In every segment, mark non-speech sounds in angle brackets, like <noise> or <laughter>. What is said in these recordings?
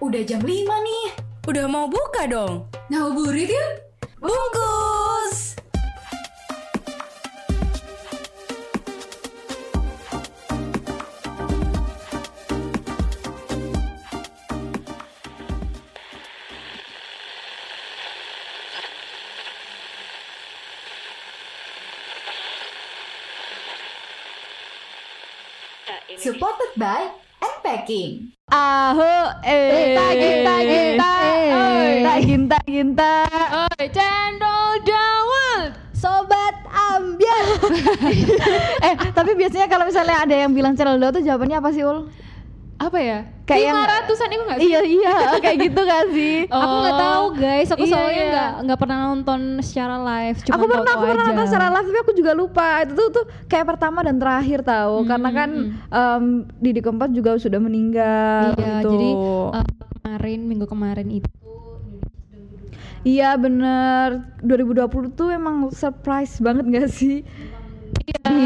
udah jam 5 nih. Udah mau buka dong. Ngabuburit yuk. Bungkus. Supported by Unpacking. Aho, eh, Ginta, ginta, ginta, oi. ginta, ginta, ginta, Oi, cendol dawet. sobat ambiar. <laughs> eh, tapi biasanya kalau misalnya ada yang bilang channel dua tuh jawabannya apa sih ul? Apa ya? Kayak Lima ratusan itu nggak sih? Iya iya, <laughs> kayak gitu gak sih? Aku nggak tahu guys, aku Iya, soalnya iya. nggak nggak pernah nonton secara live, cuma aku pernah, aku pernah aja. nonton secara live tapi aku juga lupa itu tuh, tuh kayak pertama dan terakhir tahu karena kan em, Didi Kempot juga sudah meninggal Iya, gitu. jadi eh, kemarin minggu kemarin itu Iya bener 2020 tuh emang surprise banget gak sih?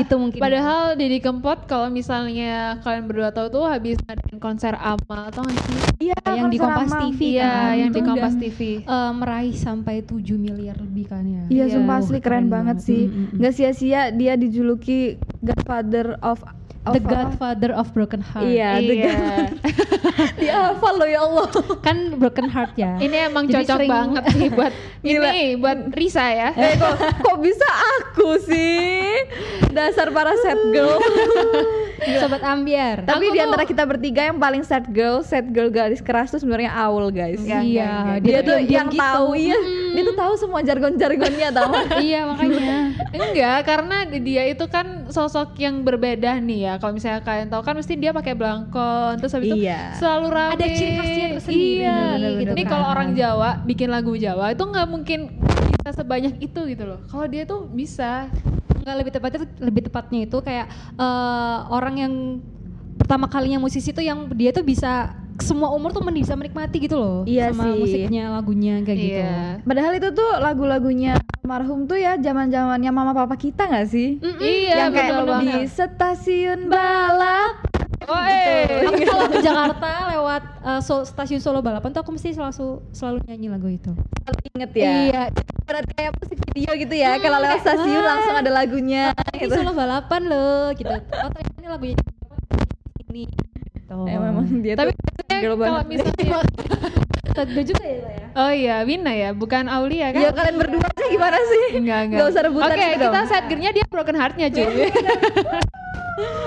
Itu mungkin. Padahal Didi Kempot kalau misalnya kalian berdua tahu tuh habis ngadain konser amal atau nggak sih? Iya yang di Kompas. TV Iya, kan, yang di Kompas TV. eh, meraih sampai 7 miliar lebih kan ya. Iya Iya. sumpah asli keren, keren banget banget. sih Mm, mm, mm. Gak sia-sia dia dijuluki Godfather of, of The? Godfather of Broken Heart. Iya, the Iya. God- <laughs> Dia hafal loh ya Allah Kan Broken Heart ya. Ini emang Jadi cocok sering- banget sih buat <laughs> ini buat Risa ya. Eh kok, kok bisa aku sih Dasar para sad girl <laughs> Sobat Ambiar. Tapi Aku di tuh- antara kita bertiga yang paling sad girl Sad girl garis keras tuh sebenarnya Aul guys iya, enggak, enggak. Dia tuh yang gitu. tahu iya Dia tuh tahu semua jargon-jargonnya tau <laughs> iya makanya. Enggak, karena dia itu kan sosok yang berbeda nih ya. Kalau misalnya kalian tahu kan mesti dia pakai belangkon, terus habis itu Iya. selalu rame. Ada ciri khasnya tersendiri, Iya. gitu. Ini kan. kalau orang Jawa bikin lagu Jawa itu nggak mungkin bisa sebanyak itu gitu loh. Kalau dia tuh bisa. Enggak lebih tepatnya lebih tepatnya itu kayak eh, orang yang pertama kalinya musisi tuh yang dia tuh bisa semua umur tuh bisa menikmati gitu loh Iya sama sih. musiknya lagunya kayak gitu. Iya. Padahal itu tuh lagu-lagunya almarhum tuh ya zaman-zamannya mama papa kita nggak sih? Iya, yang kayak betul di banget. stasiun balap. Oh, eh. Aku kalau ke Jakarta lewat eh, so- stasiun Solo balapan tuh aku mesti selalu selalu nyanyi lagu itu. Selalu inget ya. Iya, Berarti kayak musik video gitu ya. Kalau lewat stasiun langsung ada lagunya. ini gitu. Solo balapan loh gitu. Oh ternyata ini lagunya ini. Gitu. Eh, memang dia Tapi kalau misalnya <laughs> Tadi juga ya Lah ya. Oh iya, Wina ya, bukan Aulia kan? Ya kalian berdua sih gimana sih? Enggak, enggak. Gak usah rebutan Oke, gitu kita dong. set gear-nya dia broken heart-nya cuy. <laughs>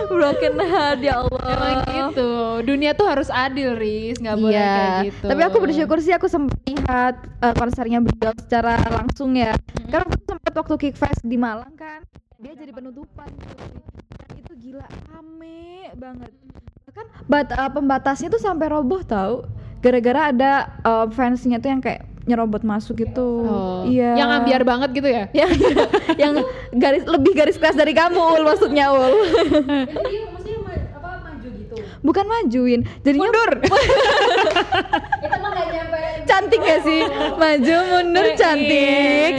Broken heart ya Allah. Emang gitu. Dunia tuh harus adil, Riz. Nggak boleh Iya, kayak gitu. tapi aku bersyukur sih aku sempat lihat eh, konsernya beliau secara langsung ya. Karena aku sempat waktu Kick Fest di Malang kan, dia jadi penutupan gitu. Dan itu gila rame banget. Kan bat, eh, pembatasnya tuh sampai roboh tahu. Gara-gara ada eh, fansnya tuh yang kayak nyerobot masuk gitu. Oh, Iya. Yang ambiar banget gitu ya? yang, <laughs> yang garis lebih garis keras dari kamu ul maksudnya ul. Jadi maksudnya apa maju gitu. bukan majuin jadinya mundur. <laughs> Itu mah gak nyampe cantik gak sih? Maju mundur cantik.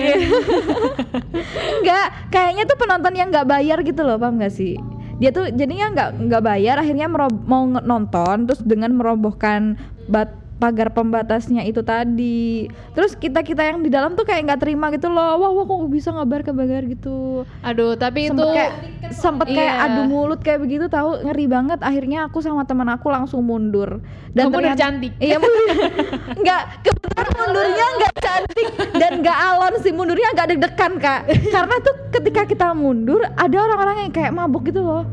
<laughs> Enggak kayaknya tuh penonton yang nggak bayar gitu loh paham gak sih? Dia tuh jadinya nggak nggak bayar akhirnya merob- mau nonton terus dengan merobohkan bat pagar pembatasnya itu tadi. Terus kita kita yang di dalam tuh kayak nggak terima gitu loh. Wah wah kok bisa ngabar ke bagar gitu? Aduh, tapi sempet itu kayak sempet kayak Iya. adu mulut kayak begitu tahu ngeri banget. Akhirnya aku sama teman aku langsung mundur. Dan Kamu ternyata- cantik. <laughs> iya mundur. Nggak kebetulan mundurnya nggak cantik dan nggak alon sih. Mundurnya agak deg-degan kak. Karena tuh ketika kita mundur ada orang-orang yang kayak mabuk gitu loh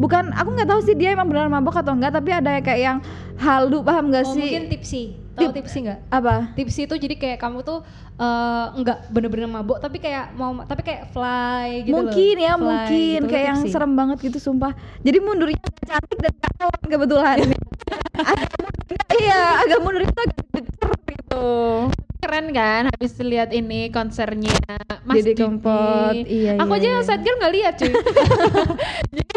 bukan aku nggak tahu sih dia emang beneran mabuk atau enggak tapi ada yang kayak yang halu paham nggak Oh, sih mungkin tipsi. Tahu Tip- tipsi nggak? apa Tipsi itu jadi kayak kamu tuh eh, nggak bener-bener mabuk tapi kayak mau tapi kayak fly gitu mungkin loh. ya Fly mungkin gitu, kayak yang serem banget gitu sumpah jadi mundurnya cantik dan gak alon kebetulan agak <laughs> iya agak mundurnya tuh agak gecer gitu keren kan habis lihat ini konsernya Mas Didi Didi. Kempot, iya, Aku iya, aja yang iya. set girl nggak lihat cuy. <laughs> Jadi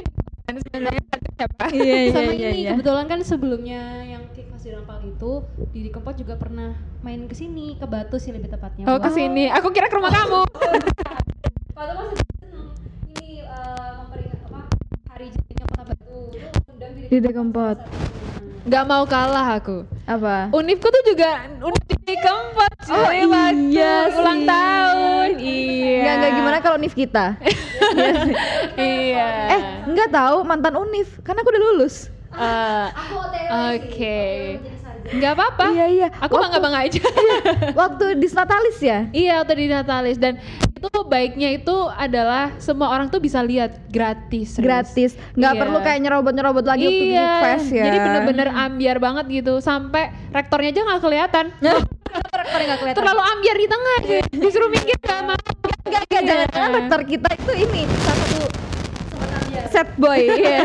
sebenarnya siapa? iya iya sama iya ini iya kebetulan kan sebelumnya yang kick Mas Dirampal itu Didi Kempot juga pernah main ke sini ke Batu sih lebih tepatnya. Oh, ke sini. Aku kira ke rumah kamu. <laughs> Padahal masih seneng ini eh, memperingat apa hari jadinya Kota Batu. Itu undang Didi Didi Kempot Nggak mau kalah aku. Apa? Unifku tuh juga unif di keempat Oh, waktu iya ulang tahun iya Enggak, enggak gimana kalau Unif kita? <laughs> <laughs> iya eh, enggak tahu mantan Unif, kan aku udah lulus. Eh, oke nggak apa-apa Iya, iya. aku Waktu- bangga bangga aja <laughs> Waktu di Natalis ya? iya waktu di Natalis dan itu baiknya itu adalah semua orang tuh bisa lihat gratis. Gratis. Nggak Iya. perlu kayak nyerobot-nyerobot lagi waktu di iya, Fest ya. jadi bener-bener ambiar banget gitu sampai rektornya aja nggak kelihatan Rektornya nggak kelihatan. terlalu ambiar di tengah disuruh minggir gak mau Enggak, enggak, jangan-jangan rektor kita itu ini salah satu set boy. Iya.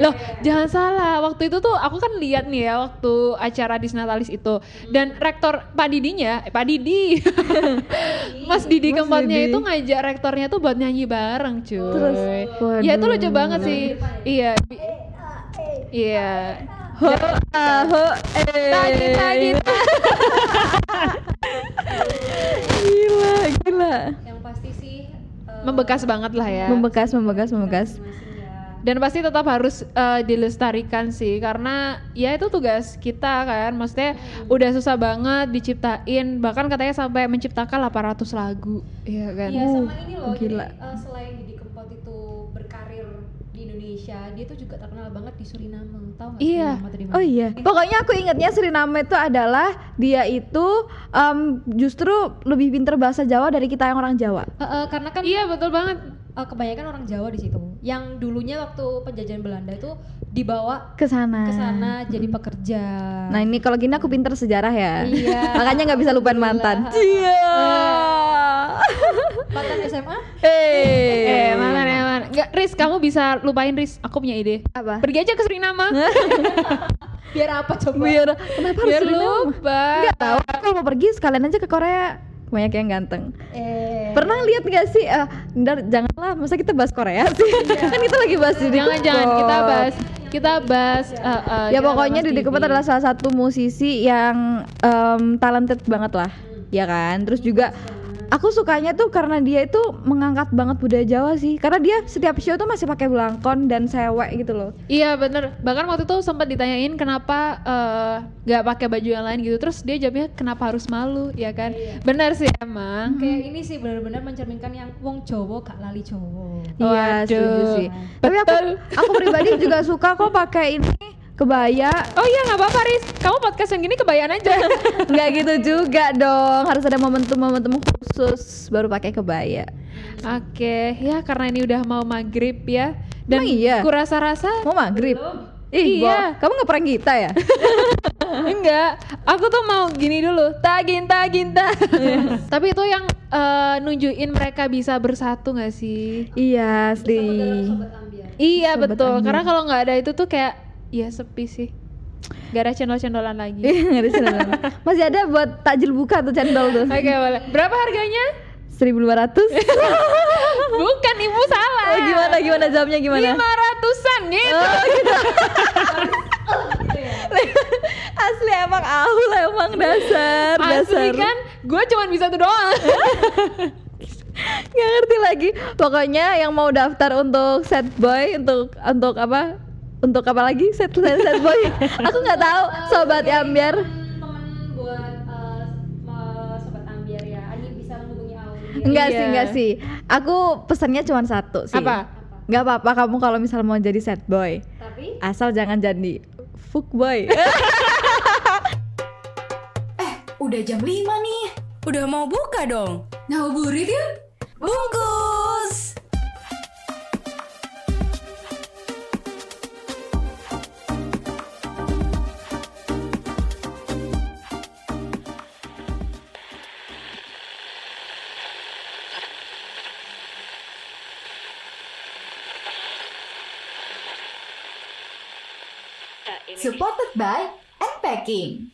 Loh, jangan salah. Waktu itu tuh aku kan lihat nih ya waktu acara Disnatalis itu dan rektor Pak Didinya, eh, Pak Didi. <laughs> Mas Didi Mas keempatnya Didi. itu ngajak rektornya tuh buat nyanyi bareng, cuy. Terus, ya itu waduh. lucu banget sih. Iya. Iya. Ho, ah, ho, eh. Tadi tadi. <laughs> Gila, gila. Yang pasti sih eh, Membekas banget lah ya. Membekas, membekas, membekas. Dan pasti tetap harus eh, dilestarikan sih karena ya itu tugas kita kan. Maksudnya udah susah banget diciptain bahkan katanya sampai menciptakan 800 lagu. Iya kan? Iya sama ini loh. gila. Jadi eh, selain Didi Kempot itu di Indonesia, dia tuh juga terkenal banget di Suriname. Tahu nggak Iya. Suriname tuh di mana? Oh iya. Pokoknya aku ingatnya Suriname itu adalah dia itu em, justru lebih pinter bahasa Jawa dari kita yang orang Jawa. Eh, eh, karena kan Iya betul banget. eh, kebanyakan orang Jawa di situ. Yang dulunya waktu penjajahan Belanda itu dibawa Ke sana. ke sana jadi pekerja. Nah ini kalau gini aku pinter sejarah ya. Iya. <laughs> Makanya nggak bisa lupain mantan. Iya. mantan SMA? Eh, Eh, Riz, kamu bisa lupain Riz. Aku punya ide. Apa? Pergi aja ke Suriname. <laughs> Biar apa coba? Biar kenapa harus Biar Suriname? lupa. Nggak tahu. Kalau mau pergi sekalian aja ke Korea. Banyak yang ganteng. Eh. Pernah lihat nggak sih? Eh, Ndar, janganlah. Masa kita bahas Korea sih? <laughs> kan kita lagi bahas Didi Jangan jangan Kempot. kita bahas kita bahas eh, eh, ya pokoknya Didi Kempot adalah salah satu musisi yang em, talented banget lah ya kan terus juga aku sukanya tuh karena dia itu mengangkat banget budaya Jawa sih karena dia setiap show tuh masih pakai belangkon dan sewek gitu loh Iya bener, bahkan waktu itu sempat ditanyain kenapa eh, nggak pakai baju yang lain gitu, terus dia jawabnya kenapa harus malu, ya kan? Bener sih emang. Kayak ini sih benar-benar mencerminkan yang wong Jawa gak lali Jawa. iya setuju Waduh. sih tapi aku Betul. aku pribadi juga suka kok pakai ini kebaya Oh iya nggak apa-apa Riz, kamu podcast yang gini kebayaan aja. <laughs> nggak gitu juga dong harus ada momentum-momentum khusus baru pakai kebaya Oke, ya karena ini udah mau maghrib ya, dan Emang iya? kurasa-rasa mau maghrib Ih, Iya. Bo, kamu nggak pernah kita ya? <laughs> Enggak, aku tuh mau gini dulu, tagin tagin ta. <laughs> Tapi itu yang eh, nunjukin mereka bisa bersatu nggak sih? iya, asli. Iya Sobat betul, Ambil. karena kalau nggak ada itu tuh kayak ya sepi sih. Gak ada cendol-cendolan lagi. Nggak ada cendol. <laughs> Masih ada buat takjil buka tuh cendol tuh. Oke boleh. Berapa harganya? 1500. <laughs> Bukan ibu salah. Oh, gimana gimana jawabnya gimana? Lima ratusan gitu. Oh, gitu. <laughs> Asli emang ahul emang dasar, Asli dasar. kan, gue cuma bisa tuh doang. Nggak ngerti lagi. Pokoknya yang mau daftar untuk set boy untuk untuk apa? Untuk apa lagi? Set set, set boy. <laughs> Aku nggak tahu, sobat Ambiar. Temen buat eh, eh, sobat ambiar ya. Ani bisa menghubungi Auli. Enggak Iya. sih, enggak sih. Aku pesannya cuma satu sih. Apa? Nggak apa-apa kamu kalau misal mau jadi set boy. Tapi Asal jangan jadi fuck boy. <laughs> Eh, udah jam 5 nih. Udah mau buka dong. Ngabuburit yuk. Bungkus. Supported by Unpacking.